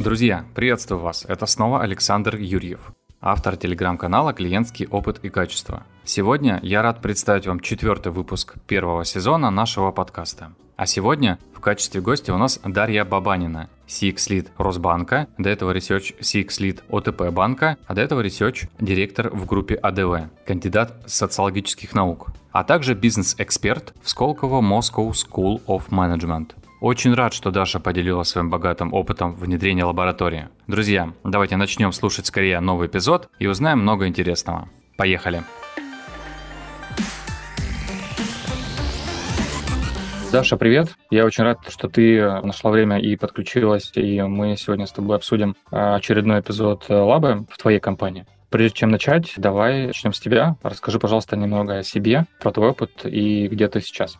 Друзья, приветствую вас. Это снова Александр Юрьев, автор телеграм-канала «Клиентский опыт и качество». Сегодня я рад представить вам четвертый выпуск первого сезона нашего подкаста. А сегодня в качестве гостя у нас Дарья Бабанина, CX Lead Росбанка, до этого Research CX Lead ОТП банка, а до этого Research директор в группе АДВ, кандидат социологических наук, а также бизнес-эксперт в Сколково Moscow School of Management. Очень рад, что Даша поделилась своим богатым опытом внедрения лаборатории. Друзья, давайте начнем слушать скорее новый эпизод и узнаем много интересного. Поехали! Даша, привет. Я очень рад, что ты нашла время и подключилась, и мы сегодня с тобой обсудим а, очередной эпизод э, Лабы в твоей компании. Прежде чем начать, давай начнем с тебя. Расскажи, пожалуйста, немного о себе, про твой опыт и где ты сейчас.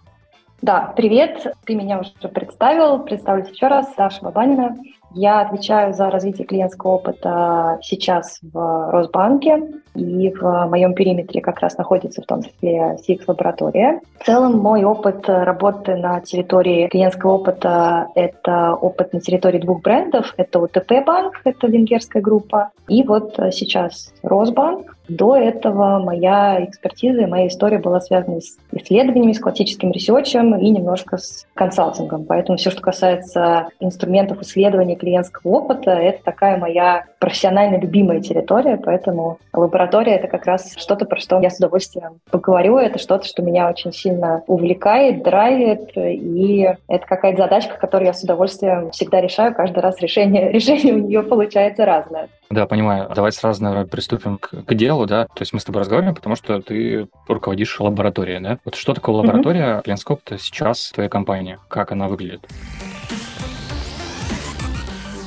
Да, привет. Ты меня уже представил. Представлюсь еще раз. Саша Бабанина. Я отвечаю за развитие клиентского опыта сейчас в Росбанке, и в моем периметре как раз находится в том числе CX-лаборатория. В целом мой опыт работы на территории клиентского опыта – это опыт на территории двух брендов. Это УТП банк, это венгерская группа, и вот сейчас Росбанк. До этого моя экспертиза и моя история была связана с исследованиями, с классическим ресерчем и немножко с консалтингом. Поэтому все, что касается инструментов исследования клиентского опыта, это такая моя профессионально любимая территория, поэтому лаборатория — это как раз что-то, про что я с удовольствием поговорю, это что-то, что меня очень сильно увлекает, драйвит, и это какая-то задачка, которую я с удовольствием всегда решаю, каждый раз решение, решение у нее получается разное. Да, понимаю. Давай сразу, наверное, приступим к, к делу, да. То есть мы с тобой разговариваем, потому что ты руководишь лабораторией, да? Вот что такое лаборатория mm-hmm. клиентского сейчас в твоей компании? Как она выглядит?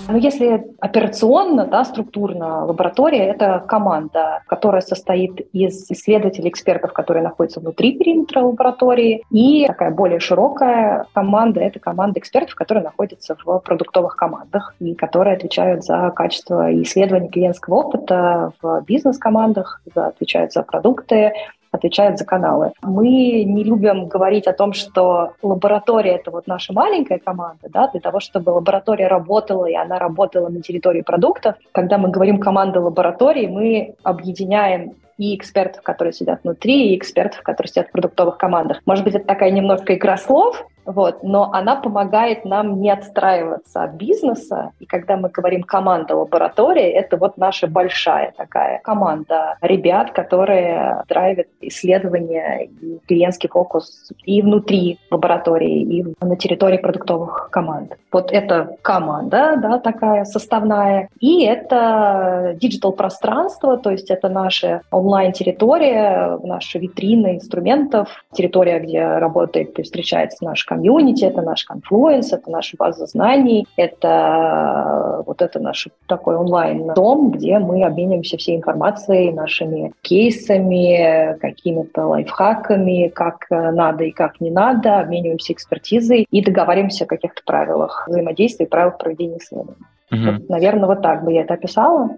Но если операционно, да, структурно, лаборатория — это команда, которая состоит из исследователей, экспертов, которые находятся внутри периметра лаборатории, и такая более широкая команда — это команда экспертов, которые находятся в продуктовых командах и которые отвечают за качество исследования клиентского опыта в бизнес-командах, отвечают за продукты, отвечают за каналы. Мы не любим говорить о том, что лаборатория — это вот наша маленькая команда, да, для того, чтобы лаборатория работала, и она работала на территории продуктов. Когда мы говорим «команда лаборатории», мы объединяем и экспертов, которые сидят внутри, и экспертов, которые сидят в продуктовых командах. Может быть, это такая немножко игра слов, вот, но она помогает нам не отстраиваться от бизнеса. И когда мы говорим команда лаборатории, это вот наша большая такая команда ребят, которые драйвят исследования и клиентский фокус и внутри лаборатории, и на территории продуктовых команд. Вот это команда, да, такая составная. И это диджитал-пространство, то есть это наша онлайн-территория, наши витрины инструментов, территория, где работает и встречается наш комьюнити, это наш конфлуенс, это наша база знаний, это вот это наш такой онлайн-дом, где мы обмениваемся всей информацией, нашими кейсами, какими-то лайфхаками, как надо и как не надо, обмениваемся экспертизой и договариваемся о каких-то правилах взаимодействия и правилах проведения исследований. Угу. Вот, наверное, вот так бы я это описала.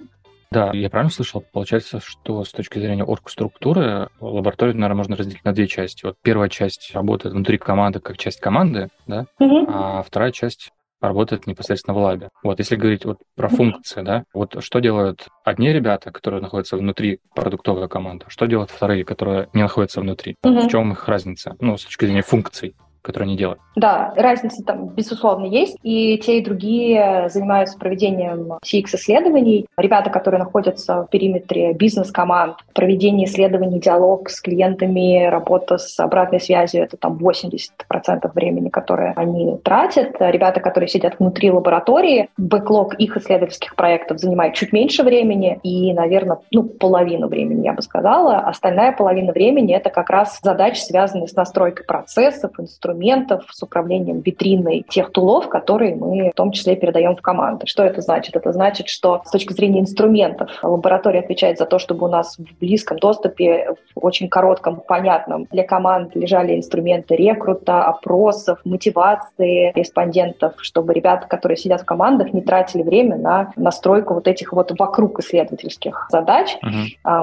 Да, я правильно слышал? Получается, что с точки зрения оргструктуры лабораторию, наверное, можно разделить на две части. Вот первая часть работает внутри команды как часть команды, да, угу. а вторая часть работает непосредственно в лабе. Вот если говорить вот про функции, да, вот что делают одни ребята, которые находятся внутри продуктовой команды, что делают вторые, которые не находятся внутри? Угу. В чем их разница? Ну, с точки зрения функций которые они делают? Да, разница там, безусловно, есть. И те, и другие занимаются проведением CX-исследований. Ребята, которые находятся в периметре бизнес-команд, проведение исследований, диалог с клиентами, работа с обратной связью, это там 80% времени, которое они тратят. Ребята, которые сидят внутри лаборатории, бэклог их исследовательских проектов занимает чуть меньше времени и, наверное, ну, половину времени, я бы сказала. Остальная половина времени — это как раз задачи, связанные с настройкой процессов, инструментов, инструментов с управлением витриной тех тулов, которые мы в том числе передаем в команды. Что это значит? Это значит, что с точки зрения инструментов лаборатория отвечает за то, чтобы у нас в близком доступе, в очень коротком, понятном для команд лежали инструменты рекрута, опросов, мотивации респондентов, чтобы ребята, которые сидят в командах, не тратили время на настройку вот этих вот вокруг исследовательских задач. Угу.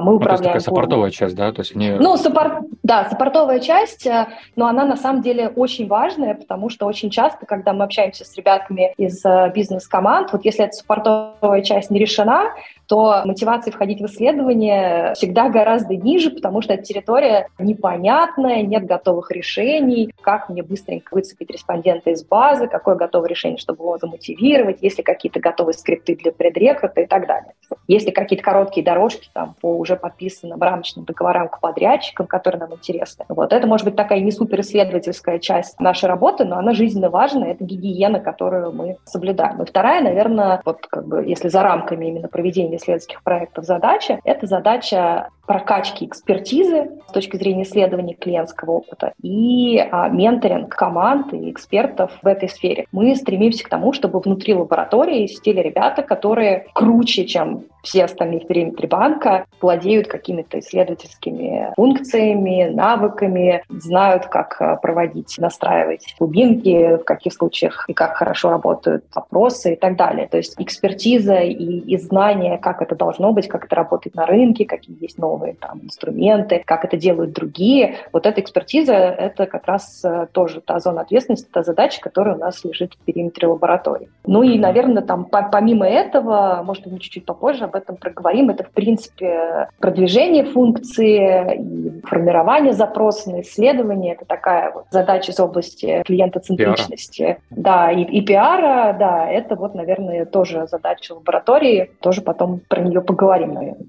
Мы управляем... Ну, то есть такая саппортовая часть, да? То есть не... Ну, саппорт... да, саппортовая часть, э, но она на самом деле очень важное, потому что очень часто, когда мы общаемся с ребятами из э, бизнес-команд, вот если эта суппортовая часть не решена, то мотивация входить в исследование всегда гораздо ниже, потому что эта территория непонятная, нет готовых решений, как мне быстренько выцепить респондента из базы, какое готовое решение, чтобы его замотивировать, есть ли какие-то готовые скрипты для предрекрута и так далее. Есть ли какие-то короткие дорожки там, по уже подписанным рамочным договорам к подрядчикам, которые нам интересны. Вот это может быть такая не суперисследовательская часть нашей работы, но она жизненно важна, это гигиена, которую мы соблюдаем. И вторая, наверное, вот как бы, если за рамками именно проведения исследовательских проектов задача, это задача прокачки экспертизы с точки зрения исследования клиентского опыта и а, менторинг команд и экспертов в этой сфере. Мы стремимся к тому, чтобы внутри лаборатории сидели ребята, которые круче, чем все остальные в периметре банка, владеют какими-то исследовательскими функциями, навыками, знают, как а, проводить, настраивать глубинки, в каких случаях и как хорошо работают опросы и так далее. То есть экспертиза и, и знание, как это должно быть, как это работает на рынке, какие есть новые там, инструменты, как это делают другие. Вот эта экспертиза — это как раз э, тоже та зона ответственности, та задача, которая у нас лежит в периметре лаборатории. Ну и, наверное, там помимо этого, может быть, мы чуть-чуть попозже об этом проговорим, это, в принципе, продвижение функции и формирование запроса на исследование. Это такая вот задача из области клиентоцентричности. Пиара. Да, и, и пиара, да, это вот, наверное, тоже задача лаборатории. Тоже потом про нее поговорим, наверное.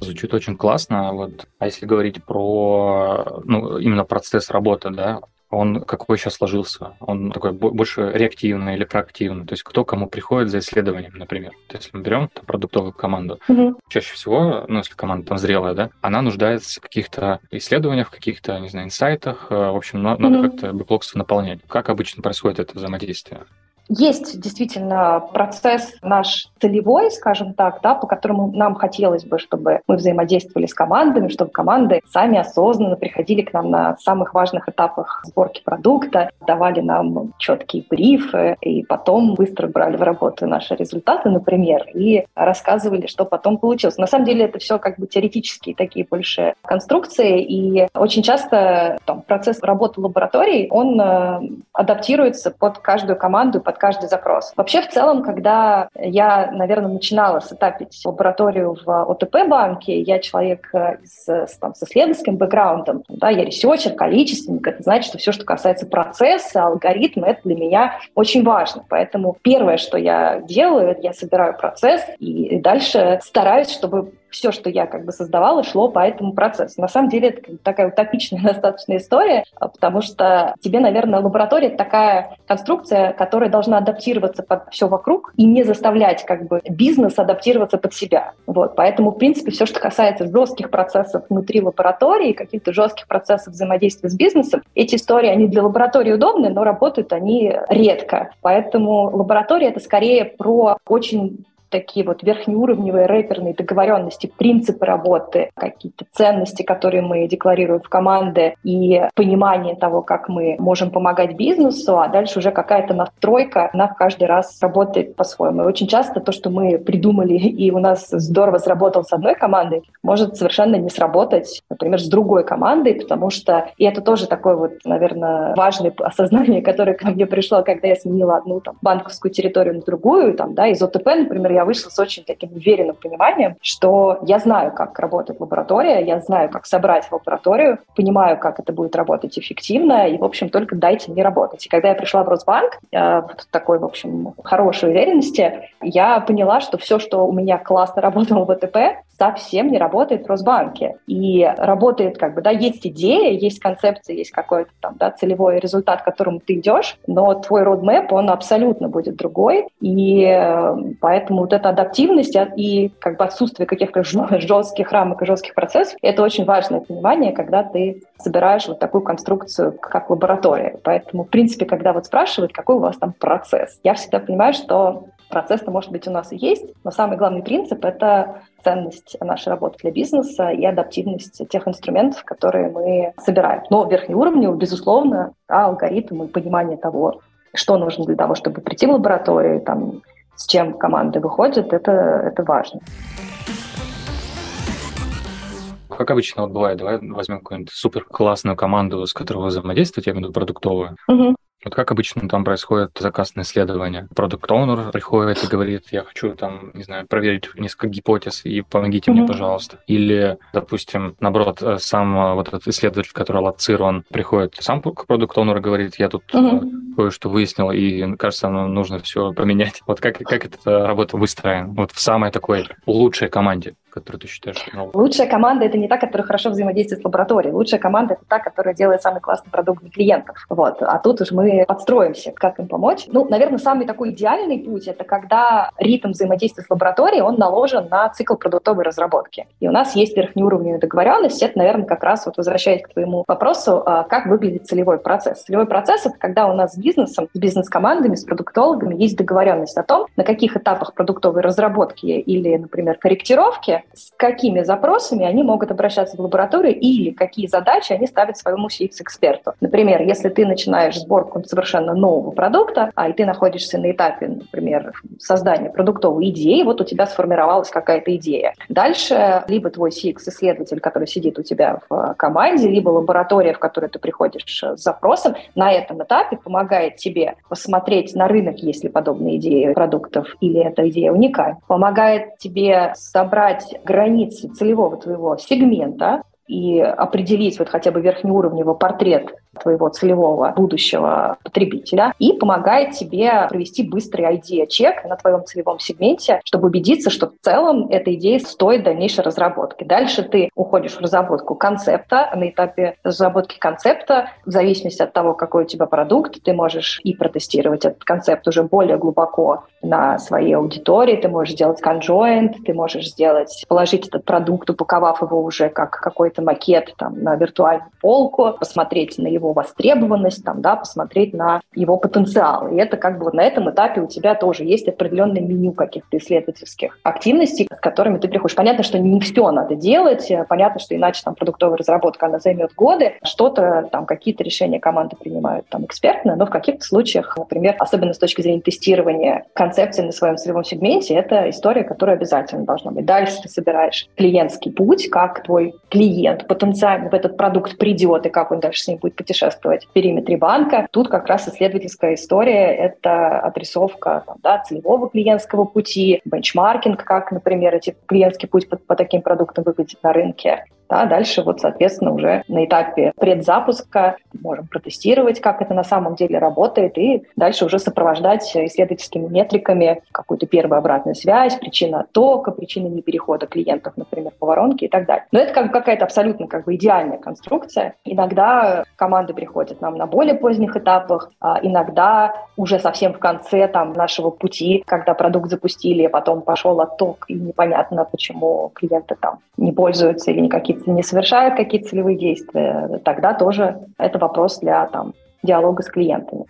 Звучит очень классно. Вот. А если говорить про ну, именно процесс работы, да, он какой сейчас сложился? Он такой больше реактивный или проактивный? То есть кто кому приходит за исследованием, например? То есть мы берем там, продуктовую команду. Угу. Чаще всего, ну, если команда там зрелая, да, она нуждается в каких-то исследованиях, в каких-то, не знаю, инсайтах. Э, в общем, надо угу. как-то бэклогство наполнять. Как обычно происходит это взаимодействие? Есть действительно процесс наш целевой, скажем так, да, по которому нам хотелось бы, чтобы мы взаимодействовали с командами, чтобы команды сами осознанно приходили к нам на самых важных этапах сборки продукта, давали нам четкие брифы, и потом быстро брали в работу наши результаты, например, и рассказывали, что потом получилось. На самом деле это все как бы теоретические такие больше конструкции, и очень часто там, процесс работы лабораторий, он э, адаптируется под каждую команду, под каждый запрос. Вообще, в целом, когда я, наверное, начинала сетапить лабораторию в ОТП-банке, я человек э, с, там, с исследовательским бэкграундом, да, я researcher, количественник, это значит, что все, что касается процесса, алгоритма, это для меня очень важно. Поэтому первое, что я делаю, я собираю процесс и дальше стараюсь, чтобы все, что я как бы создавала, шло по этому процессу. На самом деле это такая утопичная достаточно история, а, потому что тебе, наверное, лаборатория — это такая конструкция, которая должна адаптироваться под все вокруг и не заставлять как бы бизнес адаптироваться под себя. Вот. Поэтому, в принципе, все, что касается жестких процессов внутри лаборатории, каких-то жестких процессов взаимодействия с бизнесом, эти истории, они для лаборатории удобны, но работают они редко. Поэтому лаборатория — это скорее про очень такие вот верхнеуровневые рэперные договоренности, принципы работы, какие-то ценности, которые мы декларируем в команды и понимание того, как мы можем помогать бизнесу, а дальше уже какая-то настройка, она каждый раз работает по-своему. И очень часто то, что мы придумали и у нас здорово сработал с одной командой, может совершенно не сработать, например, с другой командой, потому что, и это тоже такое вот, наверное, важное осознание, которое ко мне пришло, когда я сменила одну там банковскую территорию на другую, там, да, из ОТП, например, я я вышла с очень таким уверенным пониманием, что я знаю, как работает лаборатория, я знаю, как собрать лабораторию, понимаю, как это будет работать эффективно, и, в общем, только дайте мне работать. И когда я пришла в Росбанк, э, такой, в общем, хорошей уверенности, я поняла, что все, что у меня классно работало в ВТП, совсем не работает в Росбанке. И работает как бы, да, есть идея, есть концепция, есть какой-то там, да, целевой результат, к которому ты идешь, но твой родмэп, он абсолютно будет другой. И э, поэтому вот эта адаптивность и как бы отсутствие каких-то жестких рамок и жестких процессов, это очень важное понимание, когда ты собираешь вот такую конструкцию, как лаборатория. Поэтому, в принципе, когда вот спрашивают, какой у вас там процесс, я всегда понимаю, что процесс-то, может быть, у нас и есть, но самый главный принцип — это ценность нашей работы для бизнеса и адаптивность тех инструментов, которые мы собираем. Но верхний уровень, безусловно, да, алгоритм и понимание того, что нужно для того, чтобы прийти в лабораторию, там, с чем команды выходят, это, это важно. Как обычно вот бывает, давай возьмем какую-нибудь супер классную команду, с которой вы взаимодействуете, я имею в виду продуктовую. Угу. Вот как обычно там происходит заказ на исследование? Продукт оунер приходит и говорит, я хочу там, не знаю, проверить несколько гипотез и помогите mm-hmm. мне, пожалуйста. Или, допустим, наоборот, э, сам э, вот этот исследователь, который лоцирован, приходит сам к продукт оунеру и говорит, я тут mm-hmm. кое-что выяснил, и кажется, нам нужно все поменять. Вот как, как эта работа выстроена? Вот в самой такой лучшей команде которую ты считаешь новой? Лучшая команда — это не та, которая хорошо взаимодействует с лабораторией. Лучшая команда — это та, которая делает самый классный продукт для клиентов. Вот. А тут уж мы подстроимся, как им помочь. Ну, наверное, самый такой идеальный путь — это когда ритм взаимодействия с лабораторией, он наложен на цикл продуктовой разработки. И у нас есть верхнеуровневая договоренность. Это, наверное, как раз вот возвращаясь к твоему вопросу, а, как выглядит целевой процесс. Целевой процесс — это когда у нас с бизнесом, с бизнес-командами, с продуктологами есть договоренность о том, на каких этапах продуктовой разработки или, например, корректировки, с какими запросами они могут обращаться в лабораторию или какие задачи они ставят своему CX-эксперту. Например, если ты начинаешь сборку совершенно нового продукта, а и ты находишься на этапе, например, создания продуктовой идеи, вот у тебя сформировалась какая-то идея. Дальше либо твой CX-исследователь, который сидит у тебя в команде, либо лаборатория, в которую ты приходишь с запросом, на этом этапе помогает тебе посмотреть на рынок, есть ли подобные идеи продуктов, или эта идея уникальна, помогает тебе собрать границы целевого твоего сегмента, и определить вот хотя бы верхнеуровневый портрет твоего целевого будущего потребителя и помогает тебе провести быстрый идея-чек на твоем целевом сегменте, чтобы убедиться, что в целом эта идея стоит дальнейшей разработки. Дальше ты уходишь в разработку концепта. На этапе разработки концепта, в зависимости от того, какой у тебя продукт, ты можешь и протестировать этот концепт уже более глубоко на своей аудитории, ты можешь сделать conjoint, ты можешь сделать, положить этот продукт, упаковав его уже как какой-то макет там, на виртуальную полку, посмотреть на его его востребованность, там, да, посмотреть на его потенциал. И это как бы вот на этом этапе у тебя тоже есть определенное меню каких-то исследовательских активностей, с которыми ты приходишь. Понятно, что не все надо делать, понятно, что иначе там продуктовая разработка, она займет годы, что-то там, какие-то решения команды принимают там экспертно, но в каких-то случаях, например, особенно с точки зрения тестирования концепции на своем целевом сегменте, это история, которая обязательно должна быть. Дальше ты собираешь клиентский путь, как твой клиент потенциально в этот продукт придет и как он дальше с ним будет путешествовать в периметре банка. Тут как раз исследовательская история — это отрисовка там, да, целевого клиентского пути, бенчмаркинг, как, например, эти клиентский путь по, по таким продуктам выглядит на рынке. Да, дальше вот, соответственно, уже на этапе предзапуска можем протестировать, как это на самом деле работает, и дальше уже сопровождать исследовательскими метриками какую-то первую обратную связь, причина оттока, причины неперехода клиентов, например, по воронке и так далее. Но это как какая-то абсолютно как бы идеальная конструкция. Иногда команды приходят нам на более поздних этапах, а иногда уже совсем в конце там, нашего пути, когда продукт запустили, а потом пошел отток, и непонятно, почему клиенты там не пользуются или никакие не совершают какие-то целевые действия, тогда тоже это вопрос для там, диалога с клиентами.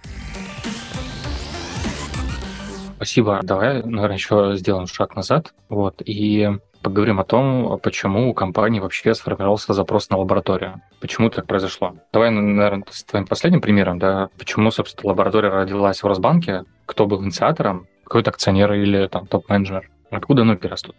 Спасибо. Давай, наверное, еще сделаем шаг назад. Вот, и поговорим о том, почему у компании вообще сформировался запрос на лабораторию. Почему так произошло? Давай, наверное, с твоим последним примером, да, почему, собственно, лаборатория родилась в Росбанке, кто был инициатором, какой-то акционер или там топ-менеджер, откуда ноги растут?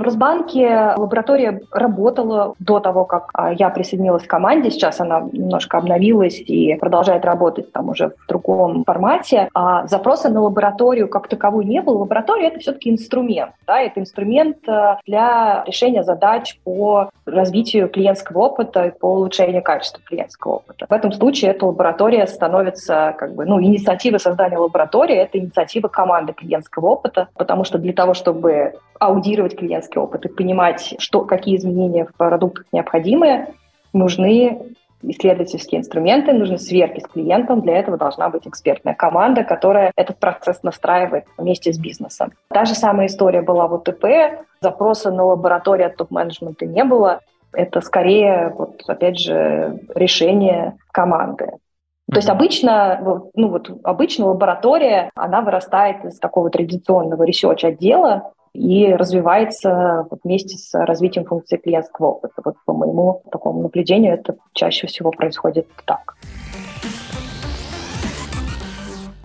В Росбанке лаборатория работала до того, как а, я присоединилась к команде. Сейчас она немножко обновилась и продолжает работать там уже в другом формате. А запроса на лабораторию как таковую не было. Лаборатория — это все-таки инструмент. Да? Это инструмент э, для решения задач по развитию клиентского опыта и по улучшению качества клиентского опыта. В этом случае эта лаборатория становится как бы, ну, инициатива создания лаборатории — это инициатива команды клиентского опыта, потому что для того, чтобы аудировать клиентский опыт и понимать, что, какие изменения в продуктах необходимы, нужны исследовательские инструменты, нужны сверки с клиентом. Для этого должна быть экспертная команда, которая этот процесс настраивает вместе с бизнесом. Та же самая история была в УТП. Запроса на лабораторию от топ-менеджмента не было. Это скорее, вот, опять же, решение команды. То есть обычно, ну вот обычно лаборатория, она вырастает из такого традиционного research отдела, и развивается вместе с развитием функции клиентского опыта. Вот по моему такому наблюдению это чаще всего происходит так.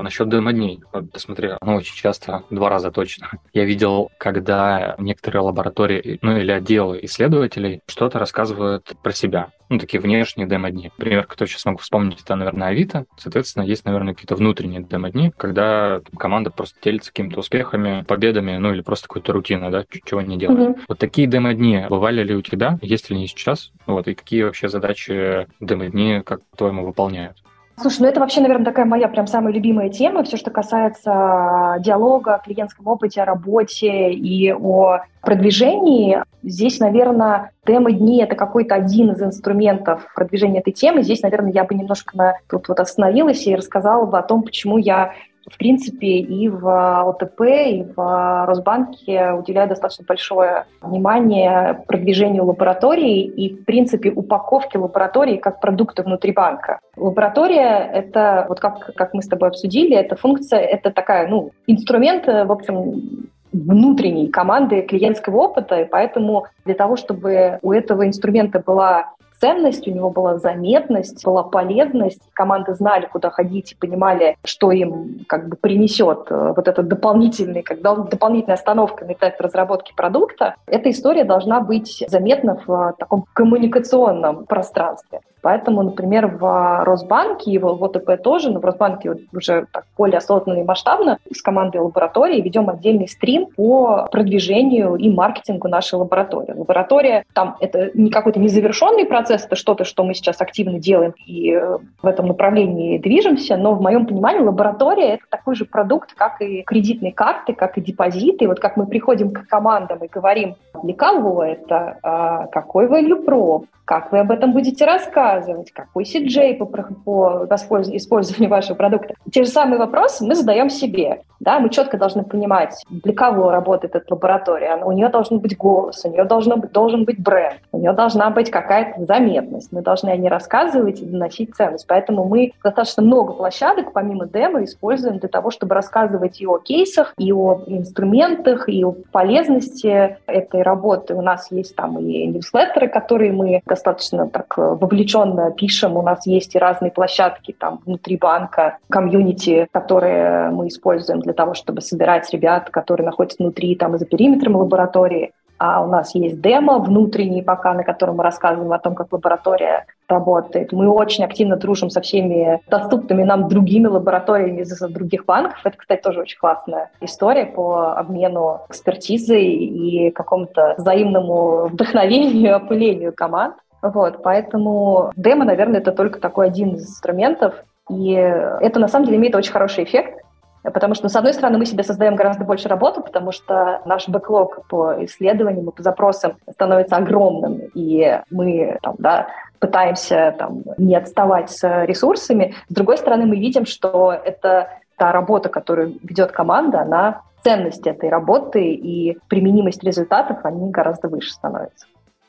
Насчет демо-дней. Вот, смотри, ну, очень часто, два раза точно. Я видел, когда некоторые лаборатории, ну, или отделы исследователей что-то рассказывают про себя. Ну, такие внешние демо-дни. Например, кто сейчас смог вспомнить, это, наверное, Авито. Соответственно, есть, наверное, какие-то внутренние демо-дни, когда команда просто делится какими-то успехами, победами, ну, или просто какой-то рутиной, да, чего не делает. Mm-hmm. Вот такие демо-дни бывали ли у тебя? Есть ли они сейчас? Вот, и какие вообще задачи демо-дни, как по-твоему, выполняют? Слушай, ну это вообще, наверное, такая моя прям самая любимая тема. Все, что касается диалога о клиентском опыте, о работе и о продвижении. Здесь, наверное, демо-дни — это какой-то один из инструментов продвижения этой темы. Здесь, наверное, я бы немножко на, тут вот остановилась и рассказала бы о том, почему я в принципе, и в ОТП, и в Росбанке уделяю достаточно большое внимание продвижению лаборатории и, в принципе, упаковке лаборатории как продукта внутри банка. Лаборатория — это, вот как, как мы с тобой обсудили, это функция, это такая, ну, инструмент, в общем, внутренней команды клиентского опыта, и поэтому для того, чтобы у этого инструмента была ценность, у него была заметность, была полезность. Команды знали, куда ходить и понимали, что им как бы принесет э, вот этот дополнительный, как дополнительная остановка на этапе разработки продукта. Эта история должна быть заметна в таком коммуникационном пространстве. Поэтому, например, в Росбанке и в ОТП тоже, но в Росбанке уже так более осознанно и масштабно с командой лаборатории ведем отдельный стрим по продвижению и маркетингу нашей лаборатории. Лаборатория, там это не какой-то незавершенный процесс, это что-то, что мы сейчас активно делаем и э, в этом направлении движемся, но в моем понимании лаборатория — это такой же продукт, как и кредитные карты, как и депозиты. И вот как мы приходим к командам и говорим, для кого это, а какой value prop, как вы об этом будете рассказывать, какой CJ по, по использованию вашего продукта. Те же самые вопросы мы задаем себе. Да, мы четко должны понимать, для кого работает эта лаборатория. У нее должен быть голос, у нее должно быть, должен быть бренд, у нее должна быть какая-то заметность. Мы должны о ней рассказывать и доносить ценность. Поэтому мы достаточно много площадок, помимо демо, используем для того, чтобы рассказывать и о кейсах, и о инструментах, и о полезности этой работы. У нас есть там и ньюслеттеры, которые мы достаточно так э, вовлеченно пишем. У нас есть и разные площадки там внутри банка, комьюнити, которые мы используем для того, чтобы собирать ребят, которые находятся внутри там и за периметром лаборатории. А у нас есть демо внутренний пока, на котором мы рассказываем о том, как лаборатория работает. Мы очень активно дружим со всеми доступными нам другими лабораториями из других банков. Это, кстати, тоже очень классная история по обмену экспертизой и какому-то взаимному вдохновению, опылению команд. Вот, поэтому демо, наверное, это только такой один из инструментов, и это на самом деле имеет очень хороший эффект, потому что, ну, с одной стороны, мы себе создаем гораздо больше работы, потому что наш бэклог по исследованиям и по запросам становится огромным, и мы там, да, пытаемся там, не отставать с ресурсами. С другой стороны, мы видим, что это та работа, которую ведет команда, она ценность этой работы и применимость результатов, они гораздо выше становятся.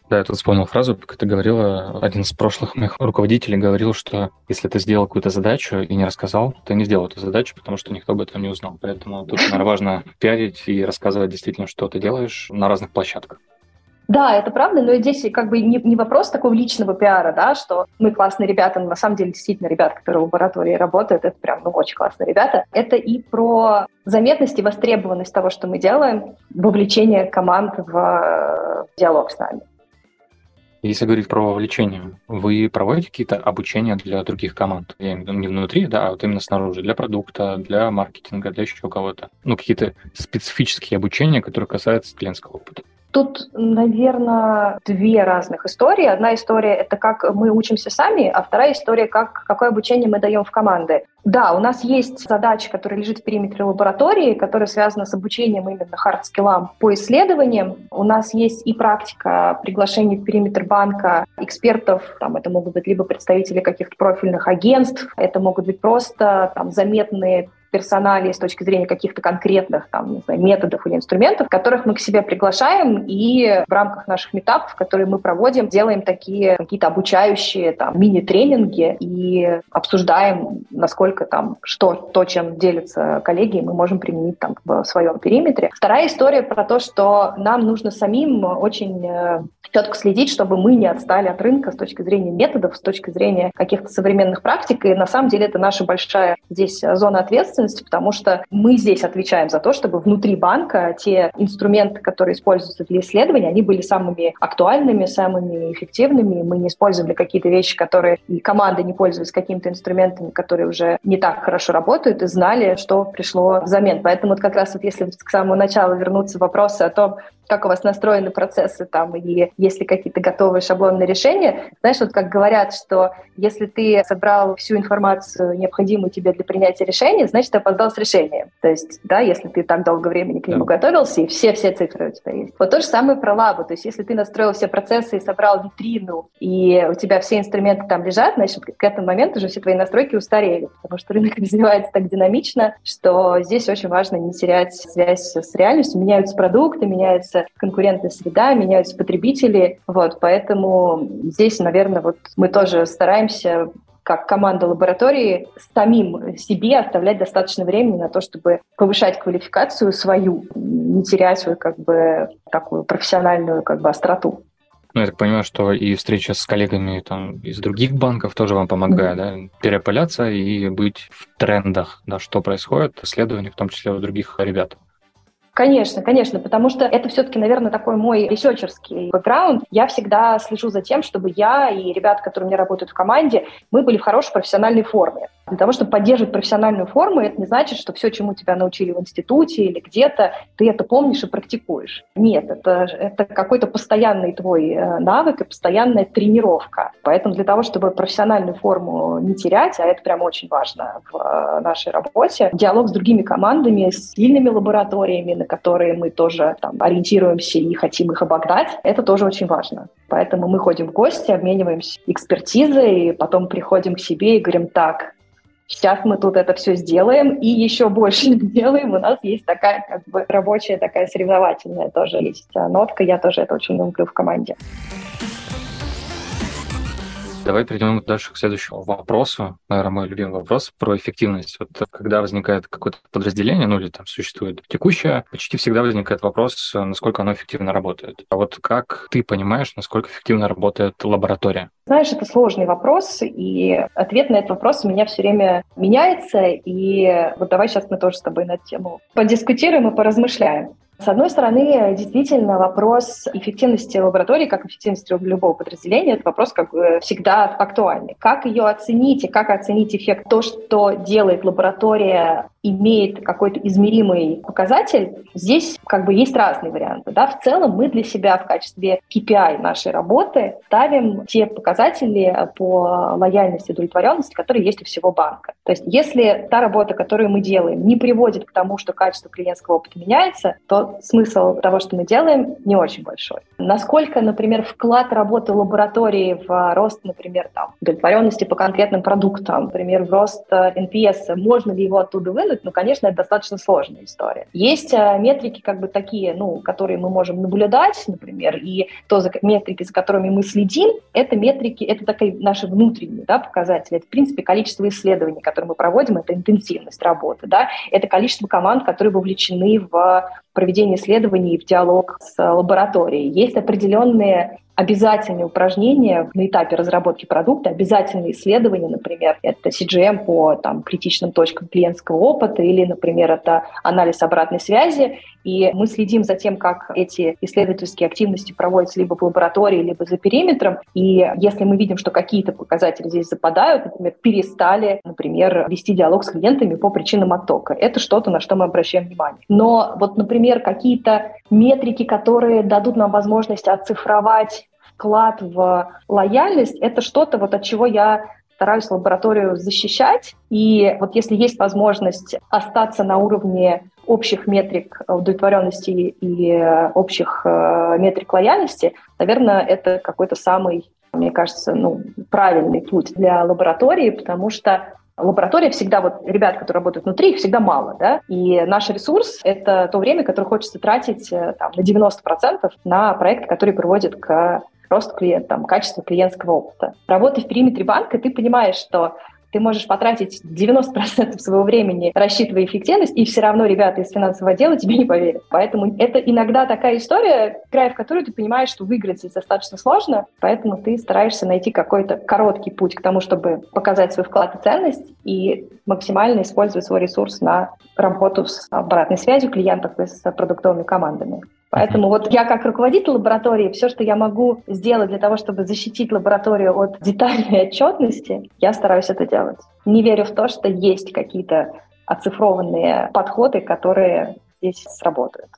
Да, я тут вспомнил фразу, как ты говорила, один из прошлых моих руководителей говорил, что если ты сделал какую-то задачу и не рассказал, ты не сделал эту задачу, потому что никто об этом не узнал. Поэтому тут, наверное, важно пиарить и рассказывать действительно, что ты делаешь на разных площадках. Да, это правда, но здесь как бы не, не вопрос такого личного пиара, да, что мы классные ребята, но на самом деле действительно ребята, которые в лаборатории работают, это прям ну, очень классные ребята. Это и про заметность и востребованность того, что мы делаем, вовлечение команд в э, диалог с нами. Если говорить про вовлечение, вы проводите какие-то обучения для других команд? Я имею в виду не внутри, да, а вот именно снаружи, для продукта, для маркетинга, для еще кого-то. Ну, какие-то специфические обучения, которые касаются клиентского опыта. Тут, наверное, две разных истории. Одна история — это как мы учимся сами, а вторая история — как, какое обучение мы даем в команды. Да, у нас есть задача, которая лежит в периметре лаборатории, которая связана с обучением именно хардскиллам по исследованиям. У нас есть и практика приглашения в периметр банка экспертов. Там это могут быть либо представители каких-то профильных агентств, это могут быть просто там, заметные персоналии с точки зрения каких-то конкретных там, не знаю, методов или инструментов, которых мы к себе приглашаем и в рамках наших метапов, которые мы проводим, делаем такие какие-то обучающие там мини-тренинги и обсуждаем, насколько там, что, то, чем делятся коллеги, мы можем применить там в своем периметре. Вторая история про то, что нам нужно самим очень э, четко следить, чтобы мы не отстали от рынка с точки зрения методов, с точки зрения каких-то современных практик. И на самом деле это наша большая здесь зона ответственности, ответственности, потому что мы здесь отвечаем за то, чтобы внутри банка те инструменты, которые используются для исследования, они были самыми актуальными, самыми эффективными. Мы не использовали какие-то вещи, которые и команды не пользовались какими-то инструментами, которые уже не так хорошо работают, и знали, что пришло взамен. Поэтому вот как раз вот если к самому началу вернуться вопросы о том, как у вас настроены процессы там, и есть ли какие-то готовые шаблонные решения. Знаешь, вот как говорят, что если ты собрал всю информацию, необходимую тебе для принятия решения, значит, ты опоздал с решением. То есть, да, если ты так долго времени к нему да. готовился, и все-все цифры у тебя есть. Вот то же самое про лабу. То есть, если ты настроил все процессы и собрал витрину, и у тебя все инструменты там лежат, значит, к этому моменту уже все твои настройки устарели, потому что рынок развивается так динамично, что здесь очень важно не терять связь с реальностью. Меняются продукты, меняются меняется конкурентная среда, меняются потребители. Вот, поэтому здесь, наверное, вот мы тоже стараемся как команда лаборатории самим себе оставлять достаточно времени на то, чтобы повышать квалификацию свою, не терять свою как бы такую профессиональную как бы остроту. Ну, я так понимаю, что и встреча с коллегами там, из других банков тоже вам помогает, mm-hmm. да, перепыляться и быть в трендах, да, что происходит, исследования, в том числе у других ребят. Конечно, конечно, потому что это все-таки, наверное, такой мой ресерчерский бэкграунд. Я всегда слежу за тем, чтобы я и ребята, которые у меня работают в команде, мы были в хорошей профессиональной форме. Для того, чтобы поддерживать профессиональную форму, это не значит, что все, чему тебя научили в институте или где-то, ты это помнишь и практикуешь. Нет, это, это какой-то постоянный твой э, навык и постоянная тренировка. Поэтому для того, чтобы профессиональную форму не терять, а это прям очень важно в э, нашей работе, диалог с другими командами, с сильными лабораториями, которые мы тоже там, ориентируемся и хотим их обогнать, это тоже очень важно. Поэтому мы ходим в гости, обмениваемся экспертизой, и потом приходим к себе и говорим, так, сейчас мы тут это все сделаем и еще больше сделаем. У нас есть такая как бы рабочая, такая соревновательная тоже есть нотка. Я тоже это очень люблю в команде. Давай перейдем дальше к следующему вопросу. Наверное, мой любимый вопрос про эффективность. Вот когда возникает какое-то подразделение, ну или там существует текущее, почти всегда возникает вопрос, насколько оно эффективно работает. А вот как ты понимаешь, насколько эффективно работает лаборатория? Знаешь, это сложный вопрос, и ответ на этот вопрос у меня все время меняется, и вот давай сейчас мы тоже с тобой на тему подискутируем и поразмышляем. С одной стороны, действительно, вопрос эффективности лаборатории, как эффективности любого подразделения, это вопрос как бы всегда актуальный. Как ее оценить и как оценить эффект? То, что делает лаборатория имеет какой-то измеримый показатель, здесь как бы есть разные варианты. Да? В целом мы для себя в качестве KPI нашей работы ставим те показатели по лояльности удовлетворенности, которые есть у всего банка. То есть если та работа, которую мы делаем, не приводит к тому, что качество клиентского опыта меняется, то смысл того, что мы делаем, не очень большой. Насколько, например, вклад работы лаборатории в рост, например, там, удовлетворенности по конкретным продуктам, например, в рост NPS, э, можно ли его оттуда вынуть, делать, но, конечно, это достаточно сложная история. Есть э, метрики как бы такие, ну, которые мы можем наблюдать, например, и то за, метрики, за которыми мы следим, это метрики, это такие наши внутренние да, показатели. Это, в принципе, количество исследований, которые мы проводим, это интенсивность работы, да, это количество команд, которые вовлечены в проведение исследований в диалог с лабораторией. Есть определенные обязательные упражнения на этапе разработки продукта, обязательные исследования, например, это CGM по там, критичным точкам клиентского опыта или, например, это анализ обратной связи. И мы следим за тем, как эти исследовательские активности проводятся либо в лаборатории, либо за периметром. И если мы видим, что какие-то показатели здесь западают, например, перестали, например, вести диалог с клиентами по причинам оттока, это что-то, на что мы обращаем внимание. Но вот, например, какие-то метрики, которые дадут нам возможность оцифровать вклад в лояльность, это что-то, вот от чего я стараюсь лабораторию защищать. И вот если есть возможность остаться на уровне общих метрик удовлетворенности и общих э, метрик лояльности, наверное, это какой-то самый, мне кажется, ну, правильный путь для лаборатории, потому что Лаборатория всегда, вот ребят, которые работают внутри, их всегда мало, да, и наш ресурс — это то время, которое хочется тратить э, там, на 90% на проект, который приводит к росту клиента, там, качеству клиентского опыта. Работая в периметре банка, ты понимаешь, что ты можешь потратить 90% своего времени, рассчитывая эффективность, и все равно ребята из финансового отдела тебе не поверят. Поэтому это иногда такая история, играя в которую ты понимаешь, что выиграть здесь достаточно сложно, поэтому ты стараешься найти какой-то короткий путь к тому, чтобы показать свой вклад и ценность и максимально использовать свой ресурс на работу с обратной связью клиентов и с продуктовыми командами. Поэтому вот я как руководитель лаборатории, все, что я могу сделать для того, чтобы защитить лабораторию от детальной отчетности, я стараюсь это делать. Не верю в то, что есть какие-то оцифрованные подходы, которые здесь сработают.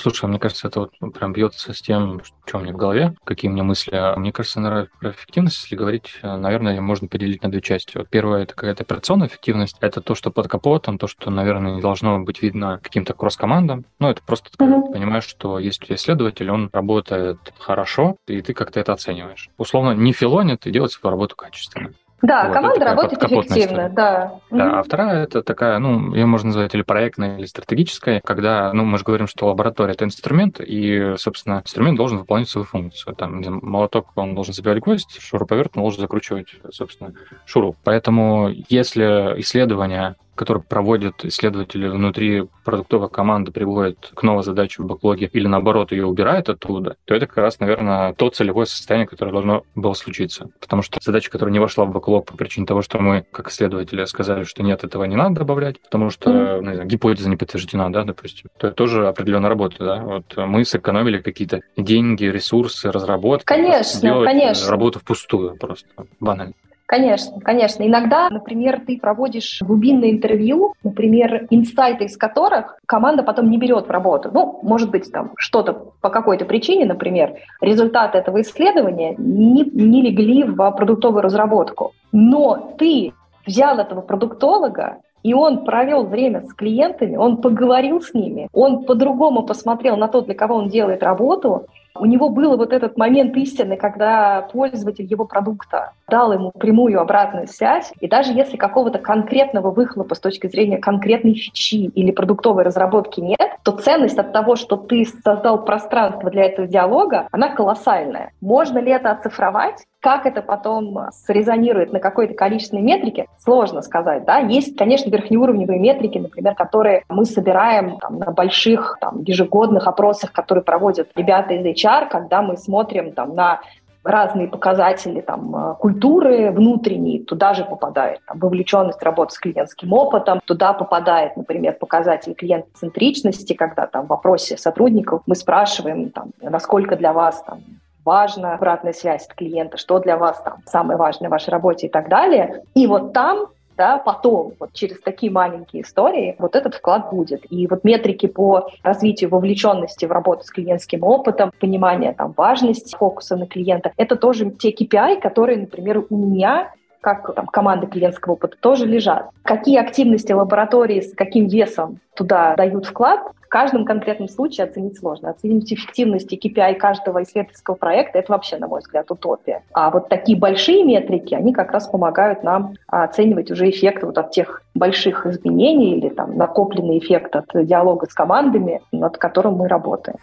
Слушай, а мне кажется, это вот ну, прям бьется с тем, что у меня в голове, какие у меня мысли. А мне кажется, наверное, про эффективность, если говорить, э, наверное, можно поделить на две части. Вот первое — это какая-то операционная эффективность. Это то, что под капотом, то, что, наверное, не должно быть видно каким-то кросс-командам. Ну, это просто mm-hmm. ты понимаешь, что есть у тебя исследователь, он работает хорошо, и ты как-то это оцениваешь. Условно, не филонит и делает свою работу качественно. Да, вот, команда работает эффективно, да. Да, mm-hmm. а вторая это такая, ну, ее можно назвать или проектная, или стратегическая, когда, ну, мы же говорим, что лаборатория это инструмент, и, собственно, инструмент должен выполнять свою функцию. Там молоток, он должен забивать гвоздь, шуруповерт он должен закручивать, собственно, шуруп. Поэтому, если исследование который проводят исследователи внутри продуктовой команды, приводит к новой задаче в бэклоге или наоборот ее убирает оттуда, то это как раз, наверное, то целевое состояние, которое должно было случиться. Потому что задача, которая не вошла в бэклог по причине того, что мы, как исследователи, сказали, что нет, этого не надо добавлять, потому что mm-hmm. ну, знаю, гипотеза не подтверждена, да, допустим, то это тоже определенная работа, да. Вот мы сэкономили какие-то деньги, ресурсы, разработки. Конечно, конечно. Работу впустую просто, банально. Конечно, конечно. Иногда, например, ты проводишь глубинное интервью, например, инсайты из которых команда потом не берет в работу. Ну, может быть, там что-то по какой-то причине, например, результаты этого исследования не, не легли в продуктовую разработку. Но ты взял этого продуктолога, и он провел время с клиентами, он поговорил с ними, он по-другому посмотрел на то, для кого он делает работу, у него был вот этот момент истины, когда пользователь его продукта дал ему прямую обратную связь, и даже если какого-то конкретного выхлопа с точки зрения конкретной фичи или продуктовой разработки нет, то ценность от того, что ты создал пространство для этого диалога, она колоссальная. Можно ли это оцифровать? Как это потом срезонирует на какой-то количественной метрике, сложно сказать. Да? Есть, конечно, верхнеуровневые метрики, например, которые мы собираем там, на больших там, ежегодных опросах, которые проводят ребята из HR, когда мы смотрим там, на разные показатели там, э, культуры внутренней, туда же попадает там, вовлеченность работы с клиентским опытом, туда попадает, например, показатель клиентоцентричности, когда там в вопросе сотрудников мы спрашиваем, там, насколько для вас там, важна обратная связь от клиента, что для вас там самое важное в вашей работе и так далее. И вот там да, потом, вот через такие маленькие истории, вот этот вклад будет. И вот метрики по развитию вовлеченности в работу с клиентским опытом, понимание там важности фокуса на клиента, это тоже те KPI, которые, например, у меня как там, команды клиентского опыта, тоже лежат. Какие активности лаборатории с каким весом туда дают вклад, в каждом конкретном случае оценить сложно. Оценить эффективность и KPI каждого исследовательского проекта – это вообще, на мой взгляд, утопия. А вот такие большие метрики, они как раз помогают нам оценивать уже эффект вот от тех больших изменений или там накопленный эффект от диалога с командами, над которым мы работаем.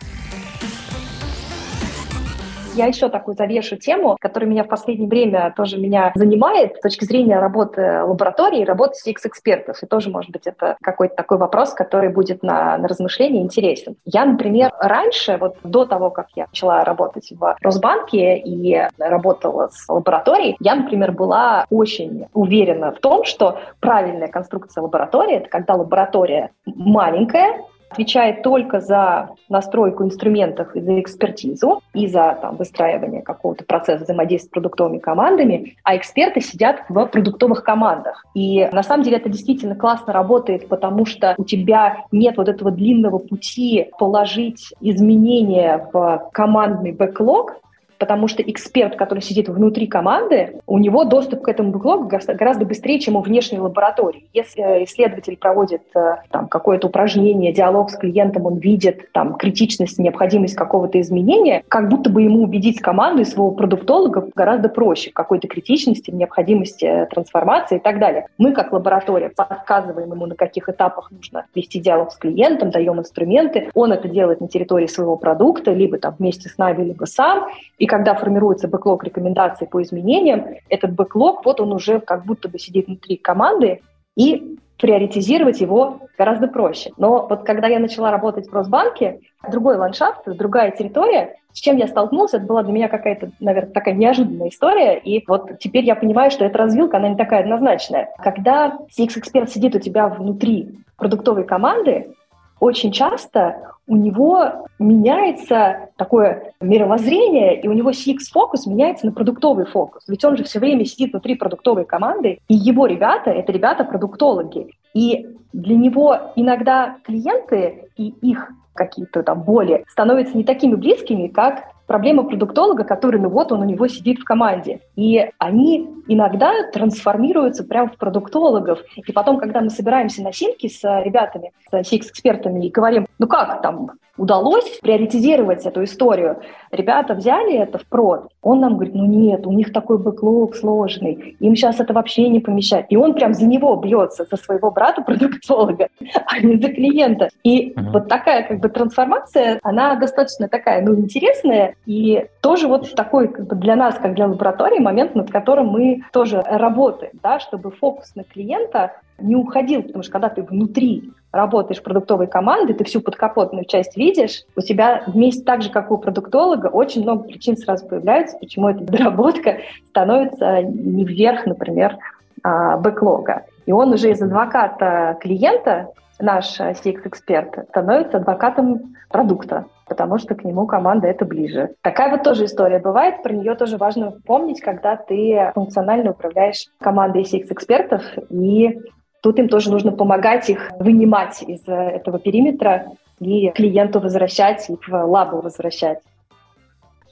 Я еще такую завешу тему, которая меня в последнее время тоже меня занимает с точки зрения работы лаборатории, работы CX-экспертов. И тоже, может быть, это какой-то такой вопрос, который будет на, на размышление интересен. Я, например, раньше, вот до того, как я начала работать в Росбанке и работала с лабораторией, я, например, была очень уверена в том, что правильная конструкция лаборатории — это когда лаборатория маленькая, отвечает только за настройку инструментов и за экспертизу, и за там, выстраивание какого-то процесса взаимодействия с продуктовыми командами, а эксперты сидят в продуктовых командах. И на самом деле это действительно классно работает, потому что у тебя нет вот этого длинного пути положить изменения в командный бэклог, потому что эксперт, который сидит внутри команды, у него доступ к этому бэклогу гораздо быстрее, чем у внешней лаборатории. Если исследователь проводит э, там, какое-то упражнение, диалог с клиентом, он видит там, критичность, необходимость какого-то изменения, как будто бы ему убедить команду и своего продуктолога гораздо проще какой-то критичности, необходимости э, трансформации и так далее. Мы, как лаборатория, подсказываем ему, на каких этапах нужно вести диалог с клиентом, даем инструменты. Он это делает на территории своего продукта, либо там вместе с нами, либо сам. И Когда формируется бэклог рекомендаций по изменениям, этот бэклог, вот он уже как будто бы сидит внутри команды, и приоритизировать его гораздо проще. Но вот когда я начала работать в Росбанке, другой ландшафт, другая территория, с чем я столкнулся, это была для меня какая-то, наверное, такая неожиданная история, и вот теперь я понимаю, что эта развилка, она не такая однозначная. Когда CX-эксперт сидит у тебя внутри продуктовой команды, очень часто у него меняется такое мировоззрение, и у него CX-фокус меняется на продуктовый фокус. Ведь он же все время сидит внутри продуктовой команды, и его ребята — это ребята-продуктологи. И для него иногда клиенты и их какие-то там боли становятся не такими близкими, как проблема продуктолога, который, ну вот он у него сидит в команде. И они иногда трансформируются прямо в продуктологов. И потом, когда мы собираемся на синки с ребятами, с CX-экспертами и говорим, ну как там, удалось приоритизировать эту историю. Ребята взяли это в прод. Он нам говорит, ну нет, у них такой бэклог сложный, им сейчас это вообще не помещать. И он прям за него бьется, за своего брата-продуктолога, а не за клиента. И uh-huh. вот такая как бы трансформация, она достаточно такая, ну, интересная, и тоже вот такой как бы для нас, как для лаборатории, момент, над которым мы тоже работаем, да, чтобы фокус на клиента не уходил, потому что когда ты внутри работаешь продуктовой команды, ты всю подкапотную часть видишь, у тебя вместе так же, как у продуктолога, очень много причин сразу появляются, почему эта доработка становится не вверх, например, а, бэклога. И он уже из адвоката клиента, наш CX-эксперт, становится адвокатом продукта, потому что к нему команда это ближе. Такая вот тоже история бывает, про нее тоже важно помнить, когда ты функционально управляешь командой CX-экспертов и Тут им тоже нужно помогать их вынимать из э, этого периметра и клиенту возвращать, и в лабу возвращать.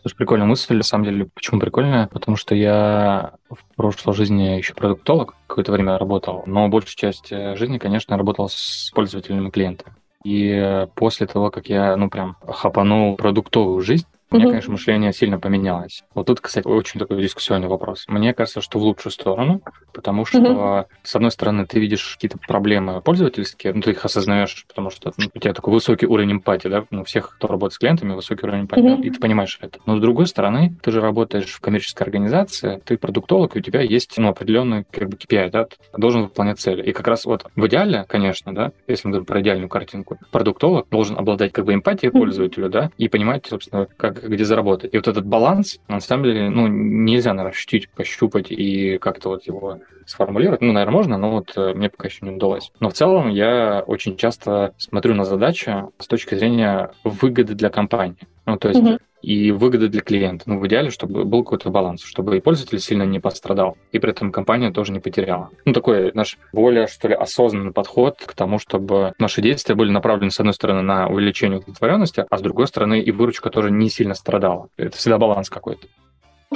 Слушай, прикольная мысль, на самом деле. Почему прикольная? Потому что я в прошлой жизни еще продуктолог, какое-то время работал, но большую часть э, жизни, конечно, работал с пользователями клиента. И э, после того, как я, ну, прям хапанул продуктовую жизнь, у меня, конечно, мышление сильно поменялось. Вот тут, кстати, очень такой дискуссионный вопрос. Мне кажется, что в лучшую сторону, потому что, mm с одной стороны, ты видишь какие-то проблемы пользовательские, ну, ты их осознаешь, потому что ну, у тебя такой высокий уровень эмпатии, да, ну, всех, кто работает с клиентами, высокий уровень эмпатии, mm и ты понимаешь это. Но с другой стороны, ты же работаешь в коммерческой организации, ты продуктолог, и у тебя есть, ну, определенный, как бы, KPI, да, ты должен выполнять цели. И как раз вот в идеале, конечно, да, если мы говорим про идеальную картинку, продуктолог должен обладать, как бы, эмпатией пользователю, да, и понимать, собственно, как где заработать. И вот этот баланс, на самом деле, ну, нельзя, наверное, ощутить, пощупать и как-то вот его сформулировать. Ну, наверное, можно, но вот э, мне пока еще не удалось. Но в целом я очень часто смотрю на задачи с точки зрения выгоды для компании. Ну, то есть mm-hmm и выгоды для клиента. Ну, в идеале, чтобы был какой-то баланс, чтобы и пользователь сильно не пострадал, и при этом компания тоже не потеряла. Ну, такой наш более, что ли, осознанный подход к тому, чтобы наши действия были направлены, с одной стороны, на увеличение удовлетворенности, а с другой стороны, и выручка тоже не сильно страдала. Это всегда баланс какой-то.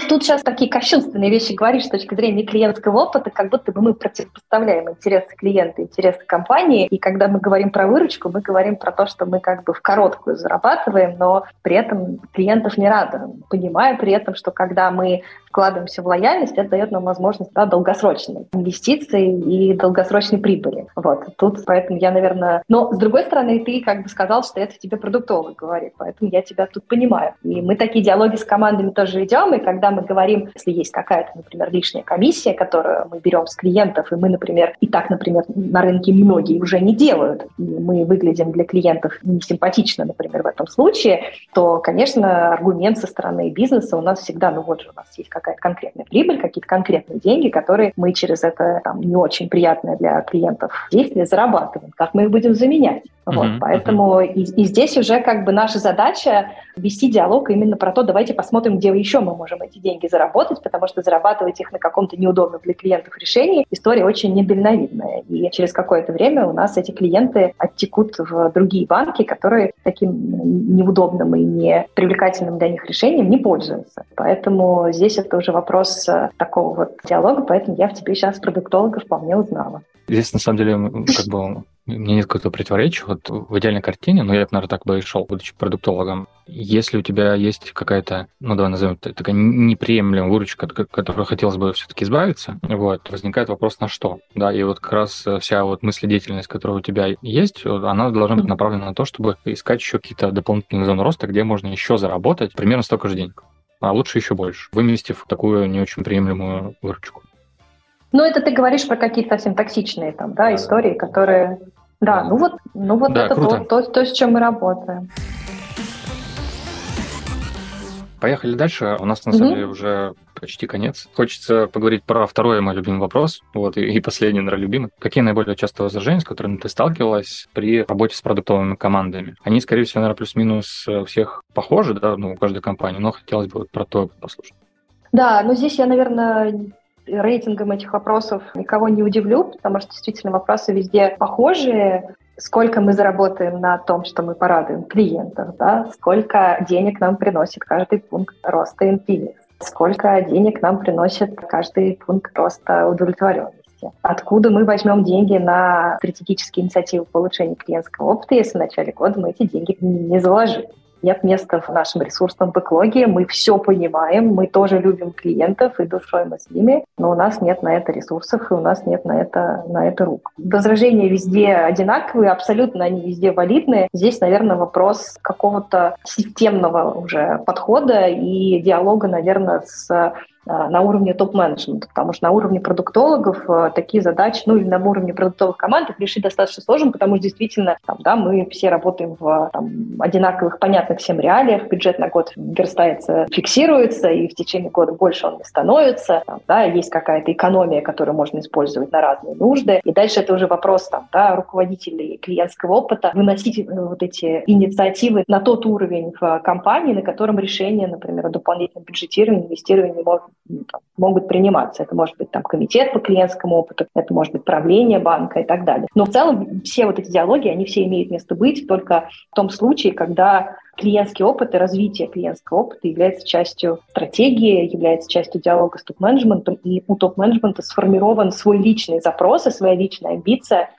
Тут сейчас такие кощунственные вещи говоришь с точки зрения клиентского опыта, как будто бы мы противопоставляем интересы клиента, интересы компании. И когда мы говорим про выручку, мы говорим про то, что мы как бы в короткую зарабатываем, но при этом клиентов не радуем. Понимая при этом, что когда мы вкладываемся в лояльность, это дает нам возможность да, долгосрочной инвестиции и долгосрочной прибыли. Вот. Тут поэтому я, наверное... Но, с другой стороны, ты как бы сказал, что это тебе продуктовый говорит, поэтому я тебя тут понимаю. И мы такие диалоги с командами тоже ведем, и когда мы говорим, если есть какая-то, например, лишняя комиссия, которую мы берем с клиентов, и мы, например, и так, например, на рынке многие уже не делают, и мы выглядим для клиентов несимпатично, например, в этом случае, то, конечно, аргумент со стороны бизнеса у нас всегда, ну вот же у нас есть какая-то конкретная прибыль, какие-то конкретные деньги, которые мы через это там, не очень приятное для клиентов действие зарабатываем. Как мы их будем заменять? Uh-huh, вот, поэтому uh-huh. и, и здесь уже как бы наша задача вести диалог именно про то, давайте посмотрим, где еще мы можем эти деньги заработать, потому что зарабатывать их на каком-то неудобном для клиентов решении история очень недальновидная. И через какое-то время у нас эти клиенты оттекут в другие банки, которые таким неудобным и не привлекательным для них решением не пользуются. Поэтому здесь это уже вопрос э, такого вот диалога, поэтому я в тебе сейчас продуктолога вполне узнала. Здесь, на самом деле, как бы мне нет какого-то противоречия. Вот в идеальной картине, но я, наверное, так бы и шел, будучи продуктологом. Если у тебя есть какая-то, ну, давай назовем это, такая неприемлемая выручка, от которой хотелось бы все-таки избавиться, вот, возникает вопрос на что, да, и вот как раз вся вот мыследеятельность, которая у тебя есть, она должна быть направлена на то, чтобы искать еще какие-то дополнительные зоны роста, где можно еще заработать примерно столько же денег. а лучше еще больше, выместив такую не очень приемлемую выручку. Ну, это ты говоришь про какие-то совсем токсичные там, да, истории, которые... Да, ну вот, ну вот да, это то, то, то, с чем мы работаем. Поехали дальше. У нас, на самом деле, уже почти конец. Хочется поговорить про второй мой любимый вопрос, вот, и, и последний, наверное, любимый. Какие наиболее частые возражения, с которыми ты сталкивалась при работе с продуктовыми командами? Они, скорее всего, наверное, плюс-минус у всех похожи, да, ну, у каждой компании, но хотелось бы вот про то послушать. Да, но здесь я, наверное, рейтингом этих вопросов никого не удивлю, потому что действительно вопросы везде похожие. Сколько мы заработаем на том, что мы порадуем клиентов, да? сколько денег нам приносит каждый пункт роста NPS, сколько денег нам приносит каждый пункт роста удовлетворенности. Откуда мы возьмем деньги на стратегические инициативы по улучшению клиентского опыта, если в начале года мы эти деньги не заложили? Нет места в нашем ресурсном бэклоге, мы все понимаем, мы тоже любим клиентов и душой мы с ними, но у нас нет на это ресурсов и у нас нет на это, на это рук. Возражения везде одинаковые, абсолютно они везде валидные. Здесь, наверное, вопрос какого-то системного уже подхода и диалога, наверное, с на уровне топ-менеджмента, потому что на уровне продуктологов э, такие задачи, ну или на уровне продуктовых команд их решить достаточно сложно, потому что действительно там, да, мы все работаем в там, одинаковых, понятных всем реалиях, бюджет на год верстается, фиксируется, и в течение года больше он не становится, там, да, есть какая-то экономия, которую можно использовать на разные нужды, и дальше это уже вопрос там, да, руководителей клиентского опыта. Выносить э, вот эти инициативы на тот уровень в компании, на котором решение, например, о дополнительном бюджетировании, инвестировании может могут приниматься. Это может быть там комитет по клиентскому опыту, это может быть правление банка и так далее. Но в целом все вот эти диалоги, они все имеют место быть только в том случае, когда клиентский опыт и развитие клиентского опыта является частью стратегии, является частью диалога с топ-менеджментом, и у топ-менеджмента сформирован свой личный запрос и своя личная амбиция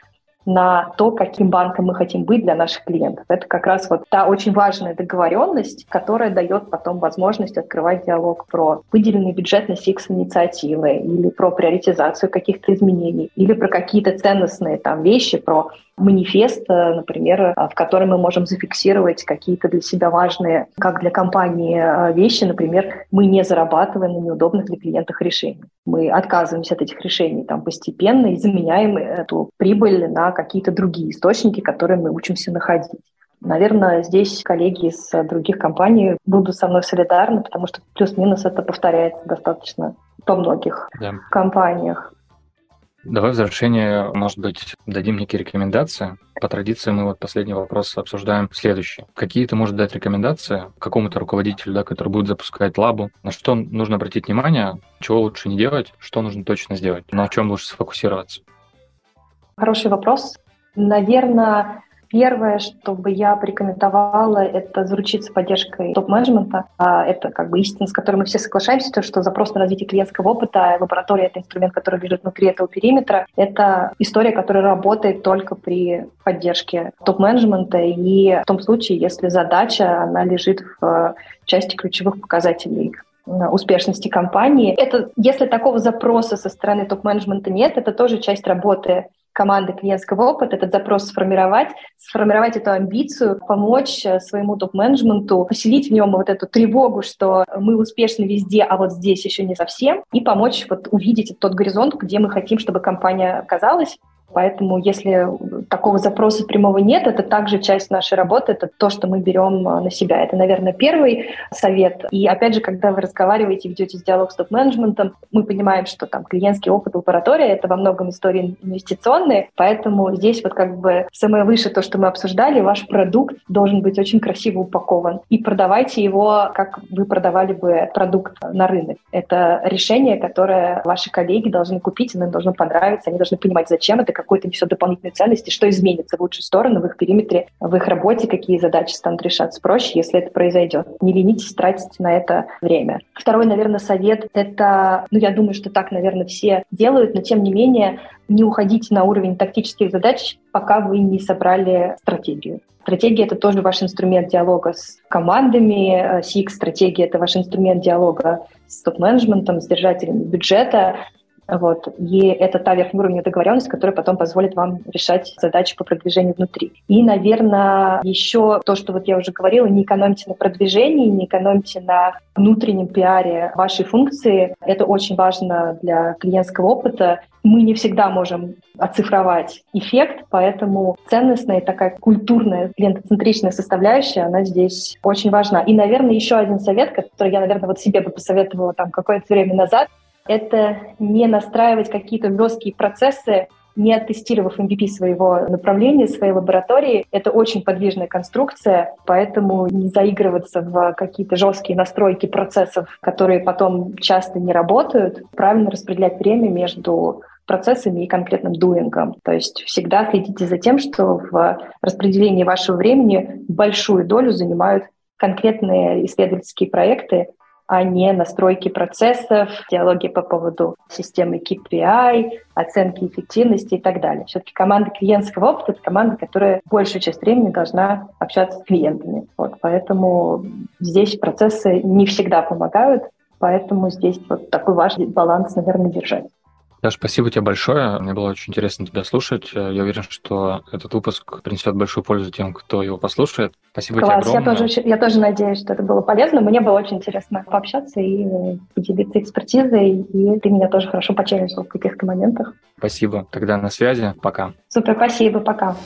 на то, каким банком мы хотим быть для наших клиентов. Это как раз вот та очень важная договоренность, которая дает потом возможность открывать диалог про выделенный бюджет на CX-инициативы или про приоритизацию каких-то изменений, или про какие-то ценностные там вещи, про манифест, э, например, э, в котором мы можем зафиксировать какие-то для себя важные, как для компании, э, вещи. Например, мы не зарабатываем на неудобных для клиентов решениях. Мы отказываемся от этих решений там, постепенно и заменяем эту прибыль на какие-то другие источники, которые мы учимся находить. Наверное, здесь коллеги из других компаний будут со мной солидарны, потому что плюс-минус это повторяется достаточно во многих да. компаниях. Давай в завершение, может быть, дадим некие рекомендации. По традиции мы вот последний вопрос обсуждаем следующий. Какие ты можешь дать рекомендации какому-то руководителю, да, который будет запускать лабу? На что нужно обратить внимание, чего лучше не делать, что нужно точно сделать, на чем лучше сфокусироваться? Хороший вопрос. Наверное, Первое, что бы я порекомендовала, это заручиться поддержкой топ-менеджмента. А, это как бы истина, с которой мы все соглашаемся, то, что запрос на развитие клиентского опыта, лаборатория — это инструмент, который лежит внутри этого периметра. Это история, которая работает только при поддержке топ-менеджмента и в том случае, если задача, она лежит в части ключевых показателей успешности компании. Это, если такого запроса со стороны топ-менеджмента нет, это тоже часть работы команды клиентского опыта, этот запрос сформировать, сформировать эту амбицию, помочь э, своему топ-менеджменту, поселить в нем вот эту тревогу, что мы успешны везде, а вот здесь еще не совсем, и помочь вот увидеть тот горизонт, где мы хотим, чтобы компания оказалась, Поэтому если такого запроса прямого нет, это также часть нашей работы, это то, что мы берем а, на себя. Это, наверное, первый совет. И опять же, когда вы разговариваете, ведете диалог с топ-менеджментом, мы понимаем, что там клиентский опыт лаборатория — это во многом истории инвестиционные, поэтому здесь вот как бы самое выше то, что мы обсуждали, ваш продукт должен быть очень красиво упакован. И продавайте его, как вы продавали бы продукт на рынок. Это решение, которое ваши коллеги должны купить, оно им должно понравиться, они должны понимать, зачем это, какую-то несет дополнительную ценность, и что изменится в лучшую сторону в их периметре, в их работе, какие задачи станут решаться проще, если это произойдет. Не ленитесь тратить на это время. Второй, наверное, совет — это, ну, я думаю, что так, наверное, все делают, но тем не менее не уходите на уровень тактических задач, пока вы не собрали стратегию. Стратегия — это тоже ваш инструмент диалога с командами, SIG-стратегия — это ваш инструмент диалога с топ-менеджментом, с держателями бюджета, Вот. И это та верхний уровень договоренности, который потом позволит вам решать задачи по продвижению внутри. И, наверное, еще то, что вот я уже говорила, не экономьте на продвижении, не экономьте на внутреннем пиаре вашей функции. Это очень важно для клиентского опыта. Мы не всегда можем оцифровать эффект, поэтому ценностная такая культурная, клиентоцентричная составляющая, она здесь очень важна. И, наверное, еще один совет, который я, наверное, вот себе бы посоветовала там какое-то время назад, это не настраивать какие-то жесткие процессы, не оттестировав MVP своего направления, своей лаборатории. Это очень подвижная конструкция, поэтому не заигрываться в какие-то жесткие настройки процессов, которые потом часто не работают. Правильно распределять время между процессами и конкретным дуингом. То есть всегда следите за тем, что в распределении вашего времени большую долю занимают конкретные исследовательские проекты, а не настройки процессов, диалоги по поводу системы KPI, оценки эффективности и так далее. Все-таки команда клиентского опыта — это команда, которая большую часть времени должна общаться с клиентами. Вот, поэтому здесь процессы не всегда помогают, поэтому здесь вот такой важный баланс, наверное, держать. Даш, спасибо тебе большое. Мне было очень интересно тебя слушать. Я уверен, что этот выпуск принесет большую пользу тем, кто его послушает. Спасибо Класс. тебе огромное. Я тоже, я тоже надеюсь, что это было полезно. Мне было очень интересно пообщаться и поделиться экспертизой. И ты меня тоже хорошо почелленджил в каких-то моментах. Спасибо. Тогда на связи. Пока. Супер, спасибо. Пока.